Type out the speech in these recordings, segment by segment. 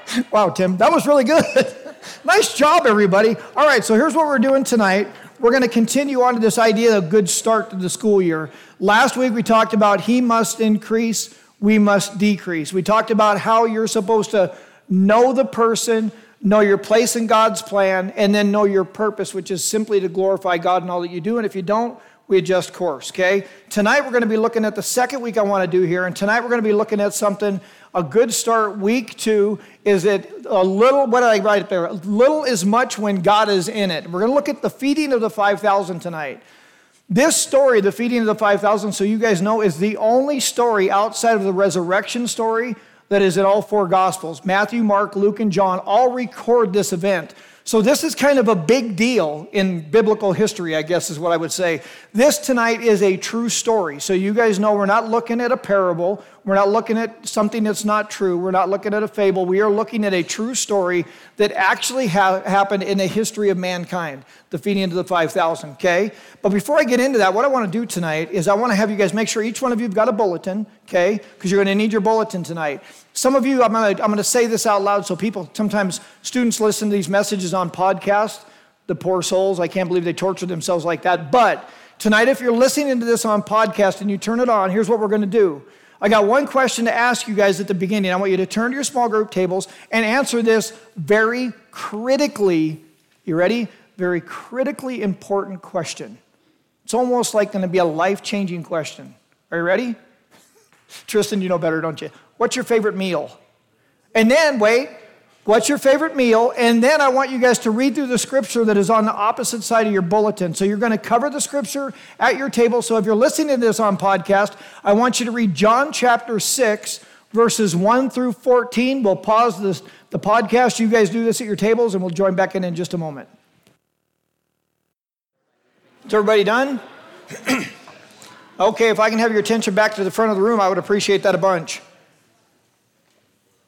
wow, Tim, that was really good. nice job, everybody. All right, so here's what we're doing tonight. We're going to continue on to this idea of a good start to the school year. Last week we talked about he must increase, we must decrease. We talked about how you're supposed to know the person, know your place in God's plan, and then know your purpose, which is simply to glorify God in all that you do. And if you don't, we adjust course, okay? Tonight we're going to be looking at the second week I want to do here, and tonight we're going to be looking at something. A good start, week two, is it a little, what did I write there? Little is much when God is in it. We're going to look at the feeding of the 5,000 tonight. This story, the feeding of the 5,000, so you guys know, is the only story outside of the resurrection story that is in all four Gospels. Matthew, Mark, Luke, and John all record this event. So, this is kind of a big deal in biblical history, I guess is what I would say. This tonight is a true story. So, you guys know we're not looking at a parable. We're not looking at something that's not true. We're not looking at a fable. We are looking at a true story that actually ha- happened in the history of mankind, the feeding of the 5,000, okay? But before I get into that, what I want to do tonight is I want to have you guys make sure each one of you have got a bulletin, okay? Because you're going to need your bulletin tonight. Some of you, I'm going, to, I'm going to say this out loud so people, sometimes students listen to these messages on podcast, the poor souls. I can't believe they torture themselves like that. But tonight, if you're listening to this on podcast and you turn it on, here's what we're going to do. I got one question to ask you guys at the beginning. I want you to turn to your small group tables and answer this very critically, you ready? Very critically important question. It's almost like going to be a life changing question. Are you ready? Tristan, you know better, don't you? What's your favorite meal? And then, wait, what's your favorite meal? And then I want you guys to read through the scripture that is on the opposite side of your bulletin. So you're going to cover the scripture at your table. So if you're listening to this on podcast, I want you to read John chapter 6, verses 1 through 14. We'll pause this, the podcast. You guys do this at your tables, and we'll join back in in just a moment. Is everybody done? okay, if I can have your attention back to the front of the room, I would appreciate that a bunch.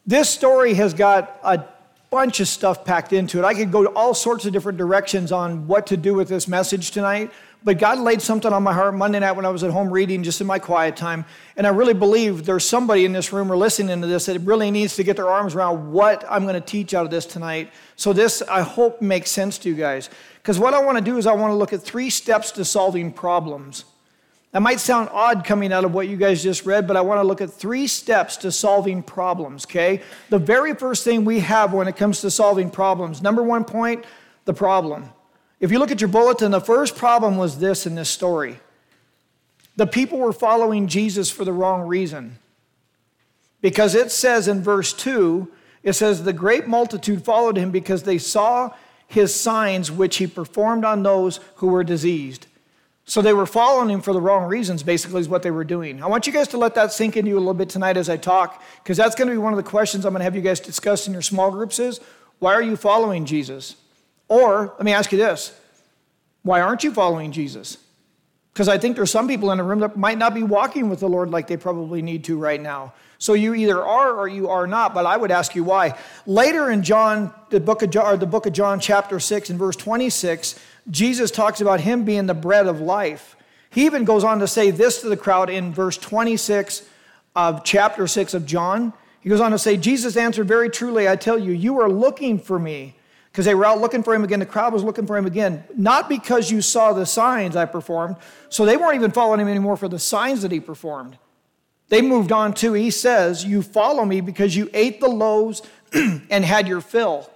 This story has got a bunch of stuff packed into it. I could go all sorts of different directions on what to do with this message tonight, but God laid something on my heart Monday night when I was at home reading just in my quiet time. And I really believe there's somebody in this room or listening to this that really needs to get their arms around what I'm going to teach out of this tonight. So, this I hope makes sense to you guys. Because what I want to do is I want to look at three steps to solving problems. That might sound odd coming out of what you guys just read, but I want to look at three steps to solving problems, okay? The very first thing we have when it comes to solving problems, number one point, the problem. If you look at your bulletin, the first problem was this in this story the people were following Jesus for the wrong reason. Because it says in verse 2, it says, The great multitude followed him because they saw his signs which he performed on those who were diseased. So they were following him for the wrong reasons, basically, is what they were doing. I want you guys to let that sink into you a little bit tonight as I talk, because that's going to be one of the questions I'm going to have you guys discuss in your small groups is, why are you following Jesus? Or, let me ask you this, why aren't you following Jesus? Because I think there's some people in the room that might not be walking with the Lord like they probably need to right now. So you either are or you are not, but I would ask you why. Later in John, the book of John, the book of John, chapter 6, and verse 26, Jesus talks about him being the bread of life. He even goes on to say this to the crowd in verse 26 of chapter 6 of John. He goes on to say, Jesus answered, Very truly, I tell you, you are looking for me. Because they were out looking for him again. The crowd was looking for him again. Not because you saw the signs I performed. So they weren't even following him anymore for the signs that he performed. They moved on to, he says, You follow me because you ate the loaves and had your fill.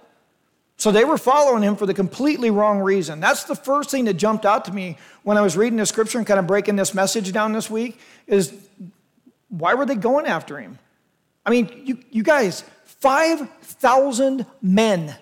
So they were following him for the completely wrong reason. That's the first thing that jumped out to me when I was reading the scripture and kind of breaking this message down this week is why were they going after him? I mean, you, you guys, 5,000 men.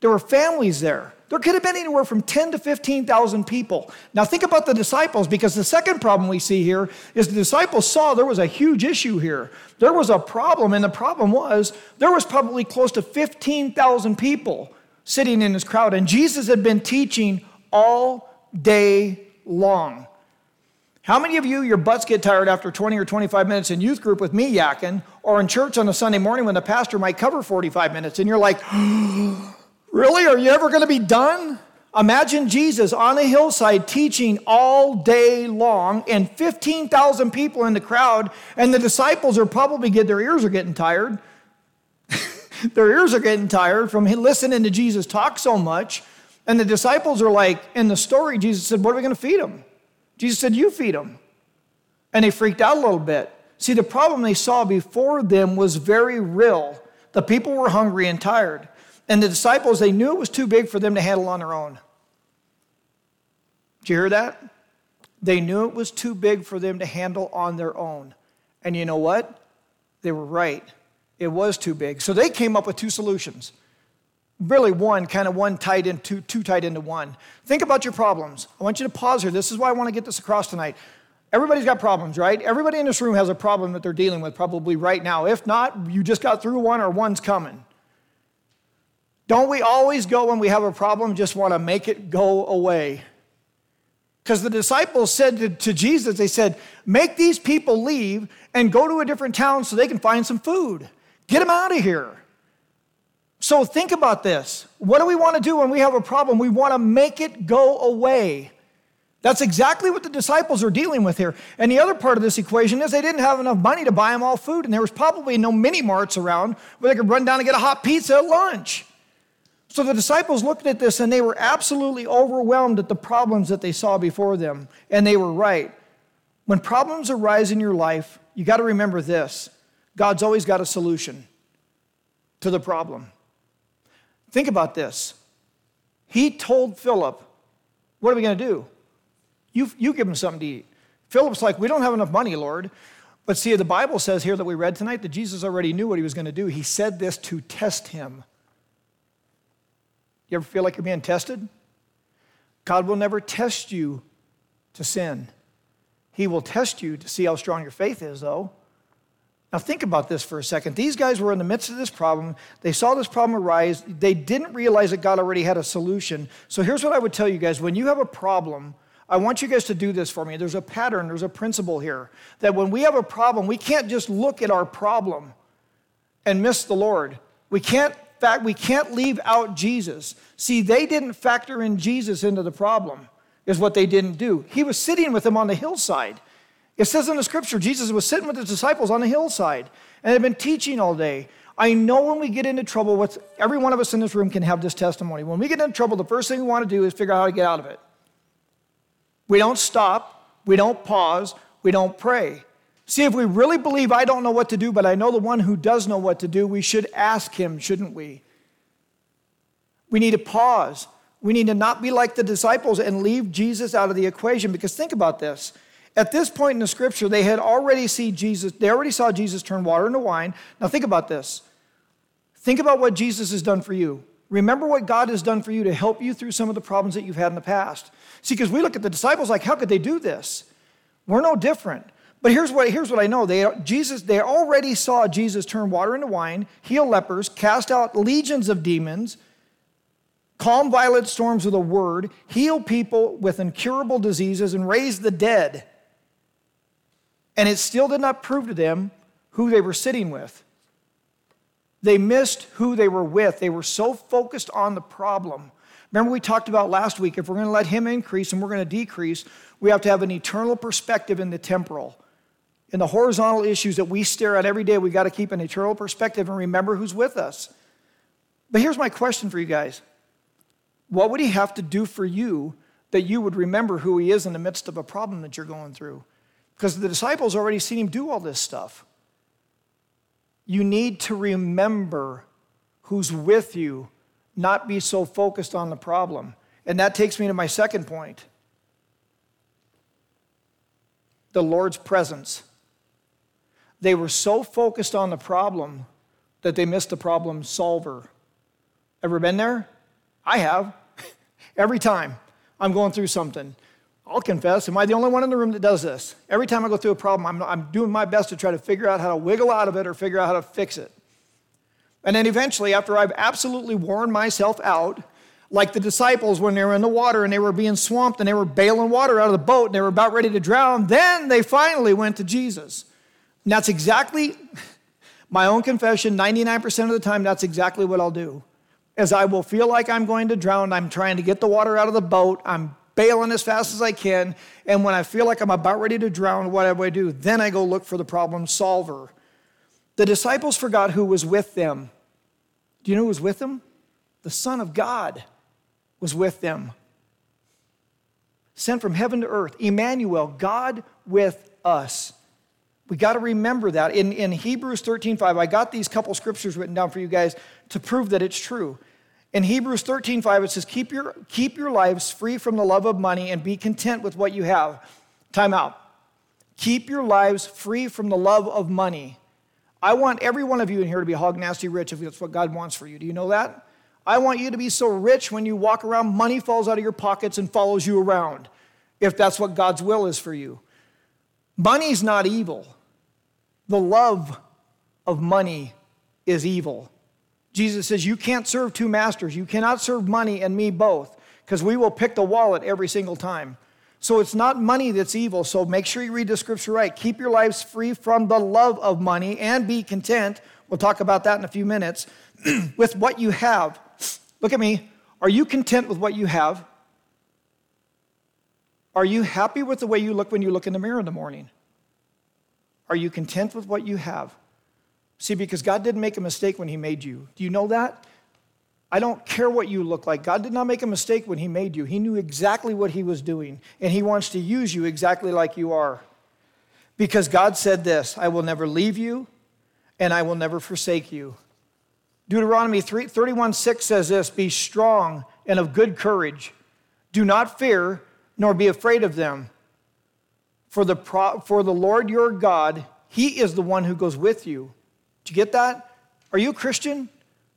There were families there. There could have been anywhere from 10 to 15,000 people. Now, think about the disciples because the second problem we see here is the disciples saw there was a huge issue here. There was a problem, and the problem was there was probably close to 15,000 people sitting in this crowd, and Jesus had been teaching all day long. How many of you, your butts get tired after 20 or 25 minutes in youth group with me yakking, or in church on a Sunday morning when the pastor might cover 45 minutes, and you're like, oh, Really? Are you ever going to be done? Imagine Jesus on a hillside teaching all day long and 15,000 people in the crowd, and the disciples are probably get their ears are getting tired. their ears are getting tired from listening to Jesus talk so much. And the disciples are like, in the story, Jesus said, What are we going to feed them? Jesus said, You feed them. And they freaked out a little bit. See, the problem they saw before them was very real. The people were hungry and tired. And the disciples, they knew it was too big for them to handle on their own. Did you hear that? They knew it was too big for them to handle on their own. And you know what? They were right. It was too big. So they came up with two solutions. Really, one, kind of one tied into two tied into one. Think about your problems. I want you to pause here. This is why I want to get this across tonight. Everybody's got problems, right? Everybody in this room has a problem that they're dealing with probably right now. If not, you just got through one or one's coming. Don't we always go when we have a problem, just want to make it go away? Because the disciples said to, to, Jesus, they said, Make these people leave and go to a different town so they can find some food. Get them out of here. So think about this. What do we want to do when we have a problem? We want to make it go away. That's exactly what the disciples are dealing with here. And the other part of this equation is they didn't have enough money to buy them all food, and there was probably no mini marts around where they could run down and get a hot pizza at lunch. So the disciples looked at this and they were absolutely overwhelmed at the problems that they saw before them, and they were right. When problems arise in your life, you got to remember this God's always got a solution to the problem. Think about this. He told Philip, What are we going to do? You, you give him something to eat. Philip's like, We don't have enough money, Lord. But see, the Bible says here that we read tonight that Jesus already knew what he was going to do. He said this to test him. You ever feel like you're being tested? God will never test you to sin. He will test you to see how strong your faith is, though. Now, think about this for a second. These guys were in the midst of this problem. They saw this problem arise. They didn't realize that God already had a solution. So, here's what I would tell you guys when you have a problem, I want you guys to do this for me. There's a pattern, there's a principle here that when we have a problem, we can't just look at our problem and miss the Lord. We can't fact we can't leave out Jesus. See, they didn't factor in Jesus into the problem. Is what they didn't do. He was sitting with them on the hillside. It says in the scripture, Jesus was sitting with his disciples on the hillside and had been teaching all day. I know when we get into trouble, with every one of us in this room can have this testimony. When we get into trouble, the first thing we want to do is figure out how to get out of it. We don't stop, we don't pause, we don't pray. See, if we really believe I don't know what to do, but I know the one who does know what to do, we should ask him, shouldn't we? We need to pause. We need to not be like the disciples and leave Jesus out of the equation because think about this. At this point in the scripture, they had already seen Jesus, they already saw Jesus turn water into wine. Now think about this. Think about what Jesus has done for you. Remember what God has done for you to help you through some of the problems that you've had in the past. See, because we look at the disciples like, how could they do this? We're no different. But here's what, here's what I know. They, Jesus, they already saw Jesus turn water into wine, heal lepers, cast out legions of demons, calm violent storms with a word, heal people with incurable diseases, and raise the dead. And it still did not prove to them who they were sitting with. They missed who they were with. They were so focused on the problem. Remember, we talked about last week if we're going to let Him increase and we're going to decrease, we have to have an eternal perspective in the temporal. In the horizontal issues that we stare at every day, we've got to keep an eternal perspective and remember who's with us. But here's my question for you guys What would He have to do for you that you would remember who He is in the midst of a problem that you're going through? Because the disciples already seen Him do all this stuff. You need to remember who's with you, not be so focused on the problem. And that takes me to my second point the Lord's presence. They were so focused on the problem that they missed the problem solver. Ever been there? I have. Every time I'm going through something. I'll confess, am I the only one in the room that does this? Every time I go through a problem, I'm, I'm doing my best to try to figure out how to wiggle out of it or figure out how to fix it. And then eventually, after I've absolutely worn myself out, like the disciples when they were in the water and they were being swamped and they were bailing water out of the boat and they were about ready to drown, then they finally went to Jesus. And that's exactly my own confession 99% of the time, that's exactly what I'll do. As I will feel like I'm going to drown, I'm trying to get the water out of the boat, I'm bailing as fast as I can. And when I feel like I'm about ready to drown, what do I do? Then I go look for the problem solver. The disciples forgot who was with them. Do you know who was with them? The Son of God was with them. Sent from heaven to earth, Emmanuel, God with us. We got to remember that. In, in Hebrews 13 5, I got these couple scriptures written down for you guys to prove that it's true. In Hebrews 13 5, it says, keep your, keep your lives free from the love of money and be content with what you have. Time out. Keep your lives free from the love of money. I want every one of you in here to be hog nasty rich if that's what God wants for you. Do you know that? I want you to be so rich when you walk around, money falls out of your pockets and follows you around, if that's what God's will is for you. Money's not evil. The love of money is evil. Jesus says, You can't serve two masters. You cannot serve money and me both, because we will pick the wallet every single time. So it's not money that's evil. So make sure you read the scripture right. Keep your lives free from the love of money and be content. We'll talk about that in a few minutes with what you have. Look at me. Are you content with what you have? Are you happy with the way you look when you look in the mirror in the morning? Are you content with what you have? See, because God didn't make a mistake when He made you. Do you know that? I don't care what you look like. God did not make a mistake when He made you. He knew exactly what He was doing, and He wants to use you exactly like you are. Because God said this I will never leave you, and I will never forsake you. Deuteronomy 3, 31 6 says this Be strong and of good courage. Do not fear, nor be afraid of them. For the, for the Lord your God, He is the one who goes with you. Do you get that? Are you a Christian?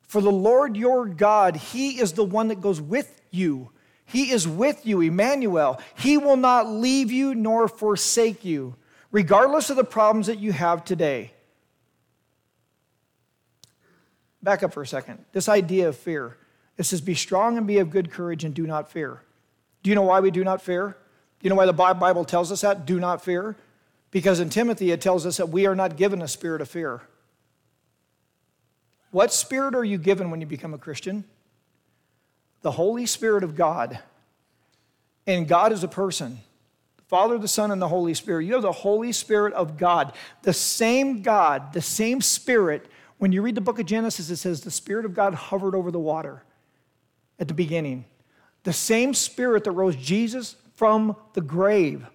For the Lord your God, He is the one that goes with you. He is with you, Emmanuel. He will not leave you nor forsake you, regardless of the problems that you have today. Back up for a second. This idea of fear. It says, Be strong and be of good courage and do not fear. Do you know why we do not fear? You know why the Bible tells us that? Do not fear. Because in Timothy, it tells us that we are not given a spirit of fear. What spirit are you given when you become a Christian? The Holy Spirit of God. And God is a person. The Father, the Son, and the Holy Spirit. You have the Holy Spirit of God. The same God, the same Spirit. When you read the book of Genesis, it says the Spirit of God hovered over the water at the beginning. The same Spirit that rose Jesus from the grave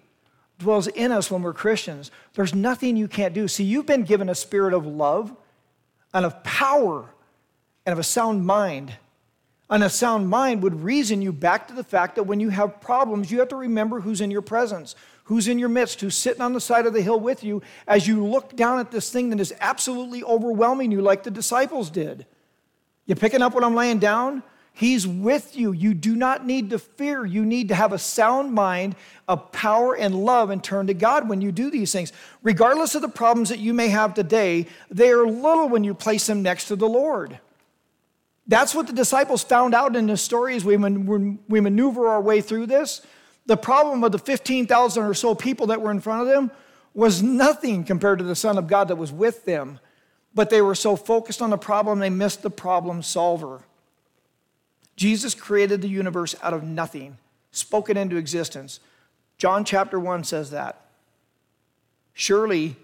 dwells in us when we're Christians. There's nothing you can't do. See, you've been given a spirit of love and of power and of a sound mind. And a sound mind would reason you back to the fact that when you have problems, you have to remember who's in your presence, who's in your midst, who's sitting on the side of the hill with you as you look down at this thing that is absolutely overwhelming you, like the disciples did. You picking up what I'm laying down? He's with you. You do not need to fear. You need to have a sound mind of power and love and turn to God when you do these things. Regardless of the problems that you may have today, they are little when you place them next to the Lord. That's what the disciples found out in the story as we, man- we maneuver our way through this. The problem of the 15,000 or so people that were in front of them was nothing compared to the Son of God that was with them. But they were so focused on the problem, they missed the problem solver. Jesus created the universe out of nothing, spoke it into existence. John chapter 1 says that. Surely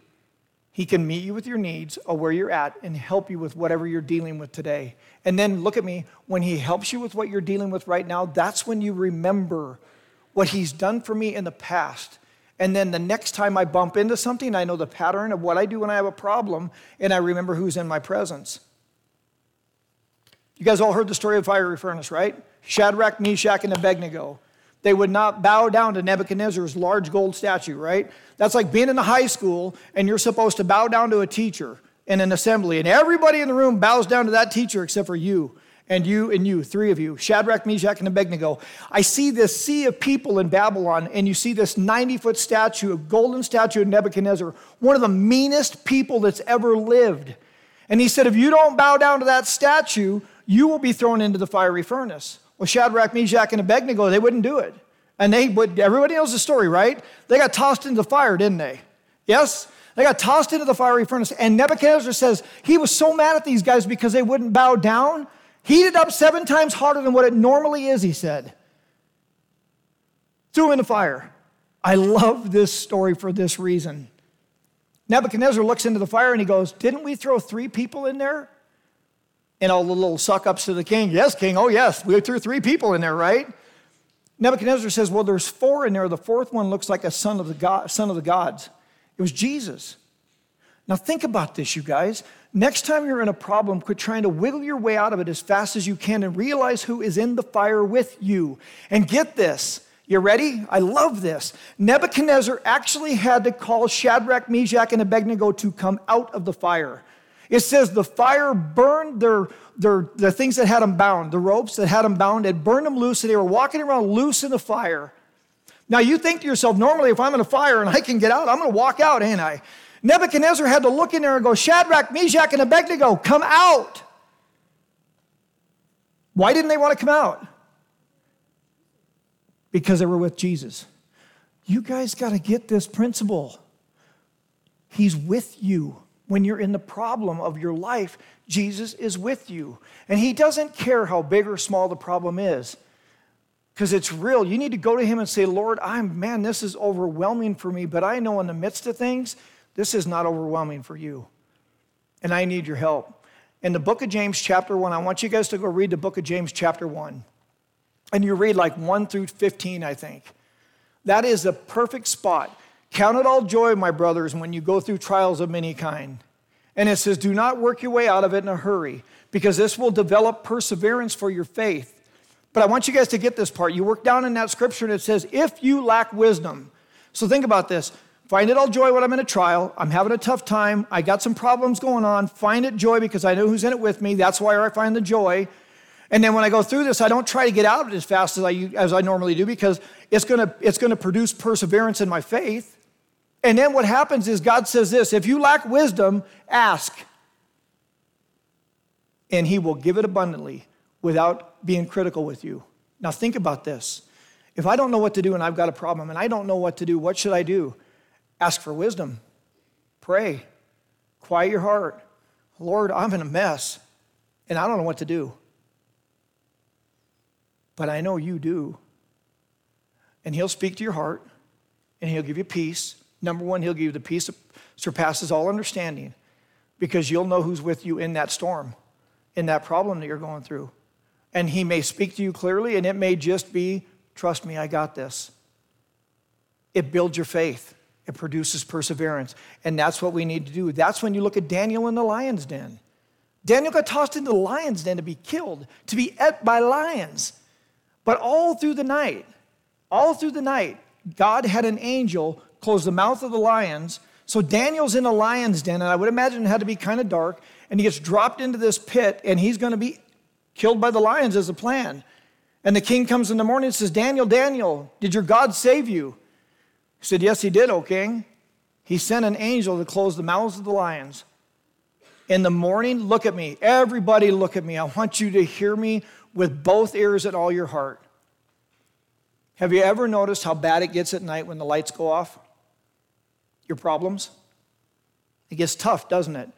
he can meet you with your needs or where you're at and help you with whatever you're dealing with today. And then look at me, when he helps you with what you're dealing with right now, that's when you remember what he's done for me in the past. And then the next time I bump into something, I know the pattern of what I do when I have a problem, and I remember who's in my presence. You guys all heard the story of fiery furnace, right? Shadrach, Meshach, and Abednego. They would not bow down to Nebuchadnezzar's large gold statue, right? That's like being in a high school and you're supposed to bow down to a teacher in an assembly, and everybody in the room bows down to that teacher except for you and you and you, three of you, Shadrach, Meshach, and Abednego. I see this sea of people in Babylon, and you see this 90 foot statue, a golden statue of Nebuchadnezzar, one of the meanest people that's ever lived. And he said, If you don't bow down to that statue, you will be thrown into the fiery furnace. Well, Shadrach, Meshach, and Abednego, they wouldn't do it. And they would, everybody knows the story, right? They got tossed into the fire, didn't they? Yes? They got tossed into the fiery furnace. And Nebuchadnezzar says he was so mad at these guys because they wouldn't bow down, heated up seven times harder than what it normally is, he said. Threw him in the fire. I love this story for this reason. Nebuchadnezzar looks into the fire and he goes, Didn't we throw three people in there? And all the little suck ups to the king, yes, king, oh, yes, we threw three people in there, right? Nebuchadnezzar says, well, there's four in there. The fourth one looks like a son of the, God, son of the gods. It was Jesus. Now, think about this, you guys. Next time you're in a problem, quit trying to wiggle your way out of it as fast as you can and realize who is in the fire with you. And get this. You ready? I love this. Nebuchadnezzar actually had to call Shadrach, Meshach, and Abednego to come out of the fire. It says the fire burned their, their, the things that had them bound, the ropes that had them bound, it burned them loose, and they were walking around loose in the fire. Now you think to yourself, normally if I'm in a fire and I can get out, I'm going to walk out, ain't I? Nebuchadnezzar had to look in there and go, Shadrach, Meshach, and Abednego, come out. Why didn't they want to come out? Because they were with Jesus. You guys got to get this principle. He's with you. When you're in the problem of your life, Jesus is with you. And He doesn't care how big or small the problem is because it's real. You need to go to Him and say, Lord, I'm, man, this is overwhelming for me, but I know in the midst of things, this is not overwhelming for you. And I need your help. In the book of James, chapter 1, I want you guys to go read the book of James, chapter 1. And you read like 1 through 15, I think. That is the perfect spot. Count it all joy, my brothers, when you go through trials of many kind. And it says, Do not work your way out of it in a hurry, because this will develop perseverance for your faith. But I want you guys to get this part. You work down in that scripture and it says, If you lack wisdom. So think about this. Find it all joy when I'm in a trial. I'm having a tough time. I got some problems going on. Find it joy because I know who's in it with me. That's why I find the joy. And then when I go through this, I don't try to get out of it as fast as I, as I normally do because it's going to it's going to produce perseverance in my faith. And then what happens is God says this if you lack wisdom, ask, and He will give it abundantly without being critical with you. Now, think about this. If I don't know what to do and I've got a problem and I don't know what to do, what should I do? Ask for wisdom. Pray. Quiet your heart. Lord, I'm in a mess and I don't know what to do. But I know you do. And He'll speak to your heart and He'll give you peace. Number one, He'll give you the peace that surpasses all understanding because you'll know who's with you in that storm, in that problem that you're going through. And He may speak to you clearly and it may just be, trust me, I got this. It builds your faith. It produces perseverance. And that's what we need to do. That's when you look at Daniel in the lion's den. Daniel got tossed into the lion's den to be killed, to be ate by lions. But all through the night, all through the night, God had an angel close the mouth of the lions. So Daniel's in a lion's den, and I would imagine it had to be kind of dark. And he gets dropped into this pit, and he's going to be killed by the lions as a plan. And the king comes in the morning and says, Daniel, Daniel, did your God save you? He said, Yes, he did, O king. He sent an angel to close the mouths of the lions. In the morning, look at me. Everybody, look at me. I want you to hear me with both ears and all your heart. Have you ever noticed how bad it gets at night when the lights go off? Your problems? It gets tough, doesn't it?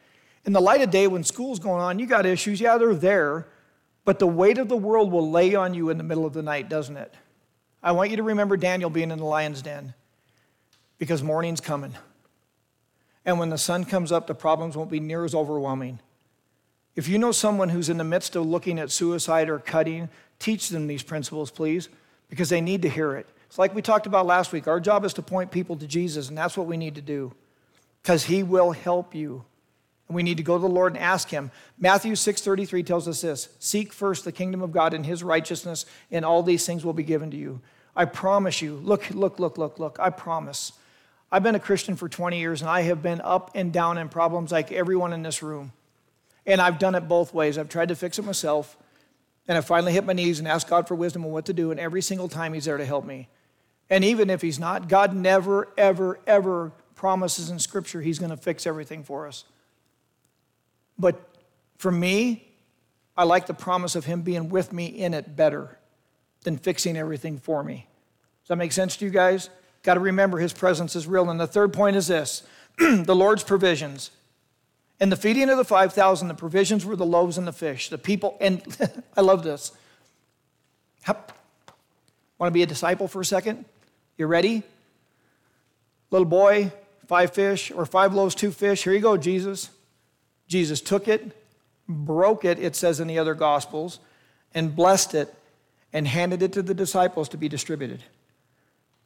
In the light of day, when school's going on, you got issues. Yeah, they're there, but the weight of the world will lay on you in the middle of the night, doesn't it? I want you to remember Daniel being in the lion's den because morning's coming. And when the sun comes up, the problems won't be near as overwhelming. If you know someone who's in the midst of looking at suicide or cutting, teach them these principles, please, because they need to hear it. It's like we talked about last week. Our job is to point people to Jesus, and that's what we need to do because he will help you. And we need to go to the Lord and ask him. Matthew 6:33 tells us this: "Seek first the kingdom of God and his righteousness, and all these things will be given to you." I promise you. Look, look, look, look, look. I promise I've been a Christian for 20 years and I have been up and down in problems like everyone in this room. And I've done it both ways. I've tried to fix it myself. And I finally hit my knees and asked God for wisdom on what to do. And every single time He's there to help me. And even if He's not, God never, ever, ever promises in Scripture He's going to fix everything for us. But for me, I like the promise of Him being with me in it better than fixing everything for me. Does that make sense to you guys? Got to remember his presence is real. And the third point is this the Lord's provisions. In the feeding of the 5,000, the provisions were the loaves and the fish. The people, and I love this. Want to be a disciple for a second? You ready? Little boy, five fish, or five loaves, two fish. Here you go, Jesus. Jesus took it, broke it, it says in the other Gospels, and blessed it, and handed it to the disciples to be distributed.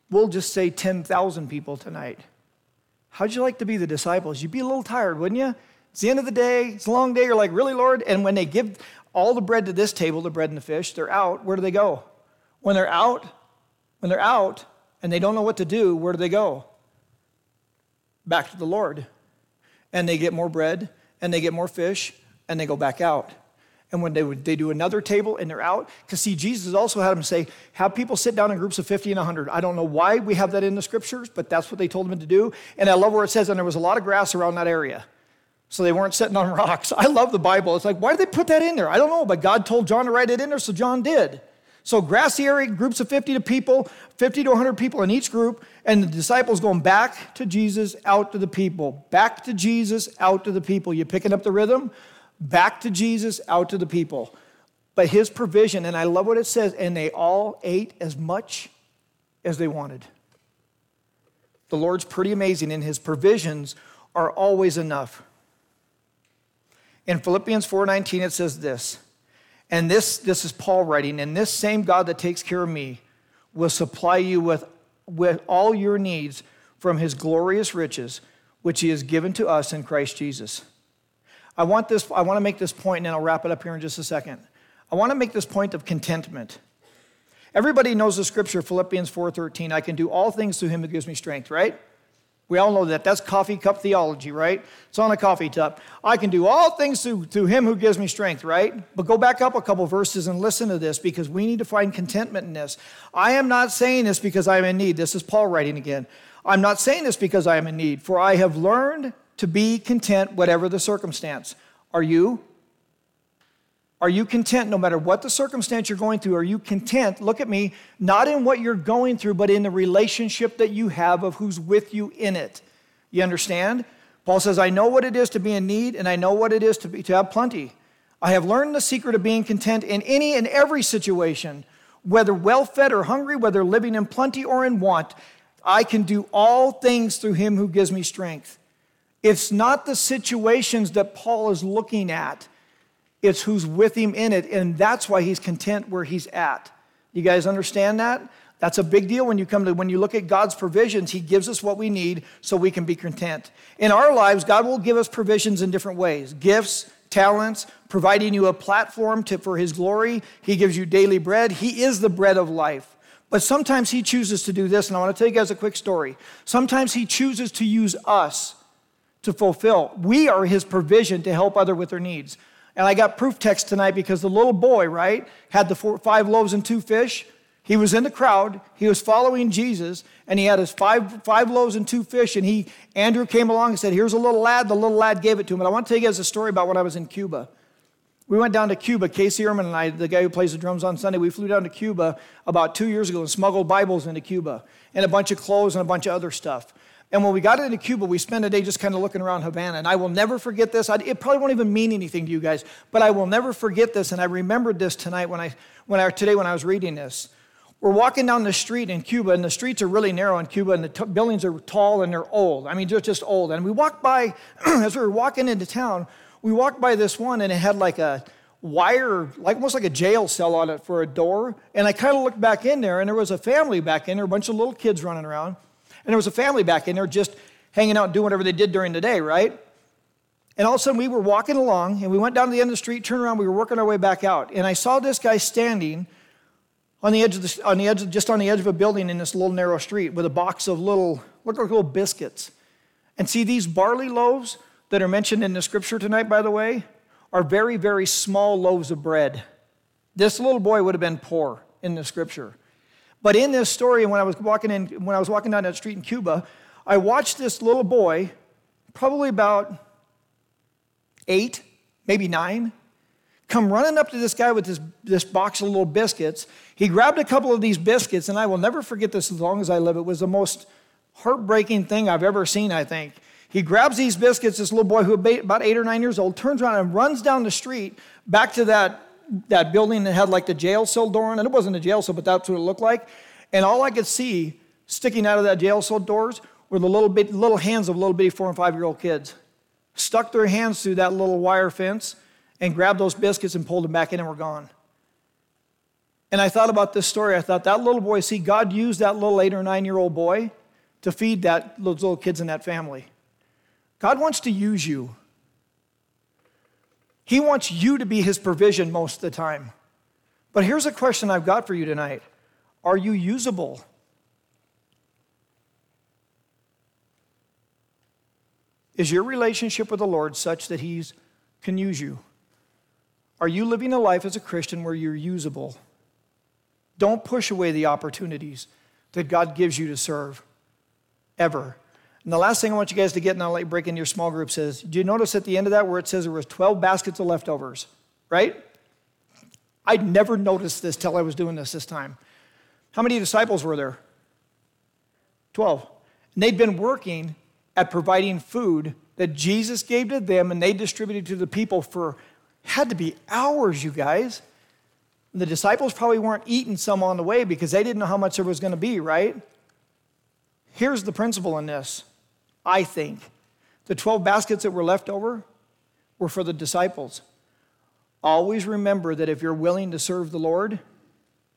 We'll just say 10,000 people tonight. How'd you like to be the disciples? You'd be a little tired, wouldn't you? It's the end of the day, it's a long day. You're like, really, Lord? And when they give all the bread to this table, the bread and the fish, they're out. Where do they go? When they're out, when they're out and they don't know what to do, where do they go? Back to the Lord. And they get more bread and they get more fish and they go back out. And when they, they do another table and they're out, because see, Jesus also had them say, have people sit down in groups of 50 and 100. I don't know why we have that in the scriptures, but that's what they told them to do. And I love where it says, and there was a lot of grass around that area. So they weren't sitting on rocks. I love the Bible. It's like, why did they put that in there? I don't know, but God told John to write it in there, so John did. So grassy area, groups of 50 to people, 50 to 100 people in each group, and the disciples going back to Jesus, out to the people. Back to Jesus, out to the people. You picking up the rhythm? Back to Jesus, out to the people. But his provision, and I love what it says, and they all ate as much as they wanted. The Lord's pretty amazing, and his provisions are always enough. In Philippians 4:19 it says this, and this, this is Paul writing, and this same God that takes care of me will supply you with, with all your needs from his glorious riches, which he has given to us in Christ Jesus. I want, this, I want to make this point, and then I'll wrap it up here in just a second. I want to make this point of contentment. Everybody knows the scripture, Philippians 4:13. I can do all things through him who gives me strength, right? We all know that. That's coffee cup theology, right? It's on a coffee cup. I can do all things through, through him who gives me strength, right? But go back up a couple verses and listen to this because we need to find contentment in this. I am not saying this because I am in need. This is Paul writing again. I'm not saying this because I am in need, for I have learned to be content whatever the circumstance. Are you? Are you content no matter what the circumstance you're going through? Are you content? Look at me, not in what you're going through, but in the relationship that you have of who's with you in it. You understand? Paul says, I know what it is to be in need, and I know what it is to, be, to have plenty. I have learned the secret of being content in any and every situation, whether well fed or hungry, whether living in plenty or in want. I can do all things through him who gives me strength. It's not the situations that Paul is looking at it's who's with him in it, and that's why he's content where he's at. You guys understand that? That's a big deal when you come to when you look at God's provisions, he gives us what we need so we can be content. In our lives, God will give us provisions in different ways. Gifts, talents, providing you a platform to, for his glory. He gives you daily bread. He is the bread of life. But sometimes he chooses to do this, and I want to tell you guys a quick story. Sometimes he chooses to use us to fulfill. We are his provision to help other with their needs. And I got proof text tonight because the little boy, right, had the four, five loaves and two fish. He was in the crowd. He was following Jesus, and he had his five, five loaves and two fish. And he, Andrew came along and said, Here's a little lad. The little lad gave it to him. And I want to tell you guys a story about when I was in Cuba. We went down to Cuba. Casey Ehrman and I, the guy who plays the drums on Sunday, we flew down to Cuba about two years ago and smuggled Bibles into Cuba and a bunch of clothes and a bunch of other stuff. And when we got into Cuba, we spent a day just kind of looking around Havana. And I will never forget this. it probably won't even mean anything to you guys, but I will never forget this. And I remembered this tonight when I, when I today when I was reading this. We're walking down the street in Cuba, and the streets are really narrow in Cuba, and the t- buildings are tall and they're old. I mean, they're just old. And we walked by, as we were walking into town, we walked by this one, and it had like a wire, like almost like a jail cell on it for a door. And I kind of looked back in there, and there was a family back in there, a bunch of little kids running around. And there was a family back in there just hanging out and doing whatever they did during the day, right? And all of a sudden we were walking along and we went down to the end of the street, turned around, we were working our way back out. And I saw this guy standing on the edge of the, on the edge, just on the edge of a building in this little narrow street with a box of little, look like little biscuits. And see, these barley loaves that are mentioned in the scripture tonight, by the way, are very, very small loaves of bread. This little boy would have been poor in the scripture. But in this story, when I was walking in, when I was walking down that street in Cuba, I watched this little boy, probably about eight, maybe nine, come running up to this guy with this, this box of little biscuits. He grabbed a couple of these biscuits, and I will never forget this as long as I live. It was the most heartbreaking thing I've ever seen, I think. He grabs these biscuits, this little boy who about eight or nine years old, turns around and runs down the street back to that that building that had like the jail cell door on it. It wasn't a jail cell, but that's what it looked like. And all I could see sticking out of that jail cell doors were the little bit, little hands of little bitty four and five year old kids. Stuck their hands through that little wire fence and grabbed those biscuits and pulled them back in and were gone. And I thought about this story. I thought that little boy, see, God used that little eight or nine year old boy to feed that, those little kids in that family. God wants to use you. He wants you to be his provision most of the time. But here's a question I've got for you tonight Are you usable? Is your relationship with the Lord such that He can use you? Are you living a life as a Christian where you're usable? Don't push away the opportunities that God gives you to serve, ever. And the last thing I want you guys to get, and I'll you break into your small groups, is do you notice at the end of that where it says there was 12 baskets of leftovers, right? I'd never noticed this till I was doing this this time. How many disciples were there? 12. And they'd been working at providing food that Jesus gave to them and they distributed to the people for had to be hours, you guys. The disciples probably weren't eating some on the way because they didn't know how much there was going to be, right? Here's the principle in this I think. The 12 baskets that were left over were for the disciples. Always remember that if you're willing to serve the Lord,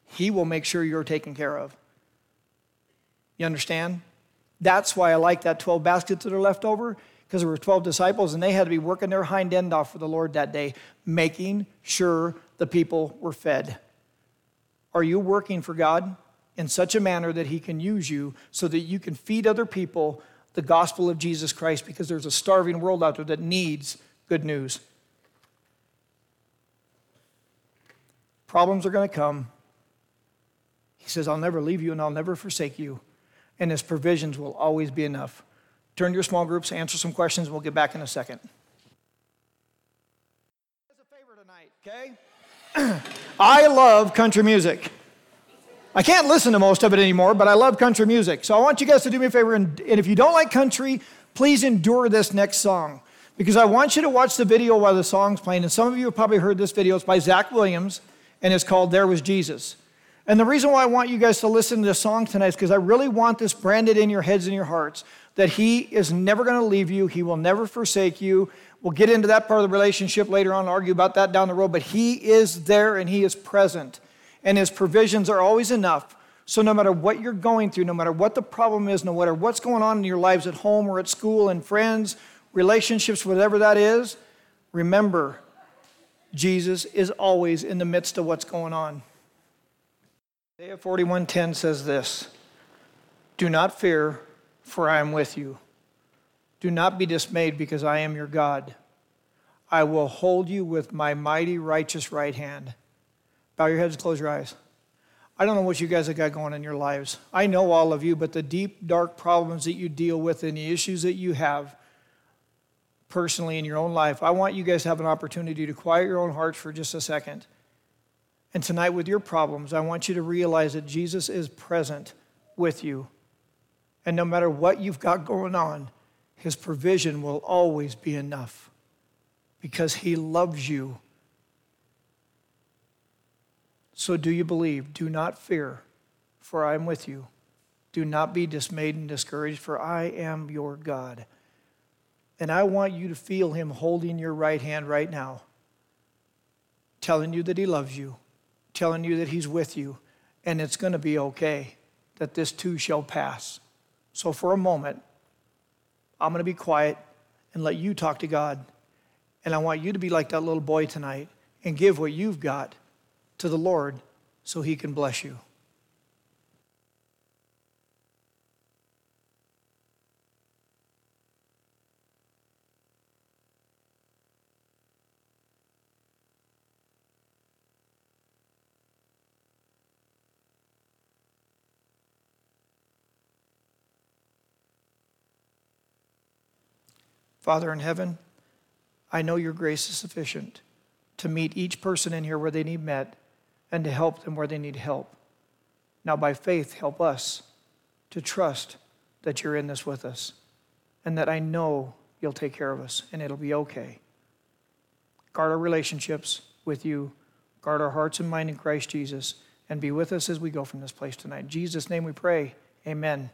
He will make sure you're taken care of. You understand? That's why I like that 12 baskets that are left over, because there were 12 disciples and they had to be working their hind end off for the Lord that day, making sure the people were fed. Are you working for God in such a manner that He can use you so that you can feed other people the gospel of Jesus Christ? Because there's a starving world out there that needs good news. Problems are going to come. He says, I'll never leave you and I'll never forsake you and his provisions will always be enough. Turn to your small groups, answer some questions, and we'll get back in a second. As a favor tonight, okay? I love country music. I can't listen to most of it anymore, but I love country music. So I want you guys to do me a favor, and, if you don't like country, please endure this next song because I want you to watch the video while the song's playing. And some of you have probably heard this video. It's by Zach Williams, and it's called There Was Jesus. And the reason why I want you guys to listen to this song tonight is because I really want this branded in your heads and your hearts that He is never going to leave you, He will never forsake you. We'll get into that part of the relationship later on, argue about that down the road, but He is there and He is present. And His provisions are always enough. So, no matter what you're going through, no matter what the problem is, no matter what's going on in your lives at home or at school and friends, relationships, whatever that is, remember Jesus is always in the midst of what's going on. Isaiah 41:10 says this: Do not fear, for I am with you. Do not be dismayed, because I am your God. I will hold you with my mighty righteous right hand. Bow your heads, close your eyes. I don't know what you guys have got going in your lives. I know all of you, but the deep, dark problems that you deal with and the issues that you have personally in your own life, I want you guys to have an opportunity to quiet your own hearts for just a second and tonight, with your problems, I want you to realize that Jesus is present with you. And no matter what you've got going on, his provision will always be enough because he loves you. So, do you believe? Do not fear, for I am with you. Do not be dismayed and discouraged, for I am your God. And I want you to feel him holding your right hand right now, telling you that he loves you telling you that He's with you and it's going to be okay, that this too shall pass. So, for a moment, I'm going to be quiet and let you talk to God. And I want you to be like that little boy tonight and give what you've got to the Lord so He can bless you. Father in heaven, I know your grace is sufficient to meet each person in here where they need met and to help them where they need help. Now, by faith, help us to trust that you're in this with us and that I know you'll take care of us and it'll be okay. Guard our relationships with you, guard our hearts and mind in Christ Jesus, and be with us as we go from this place tonight. In Jesus' name we pray. Amen.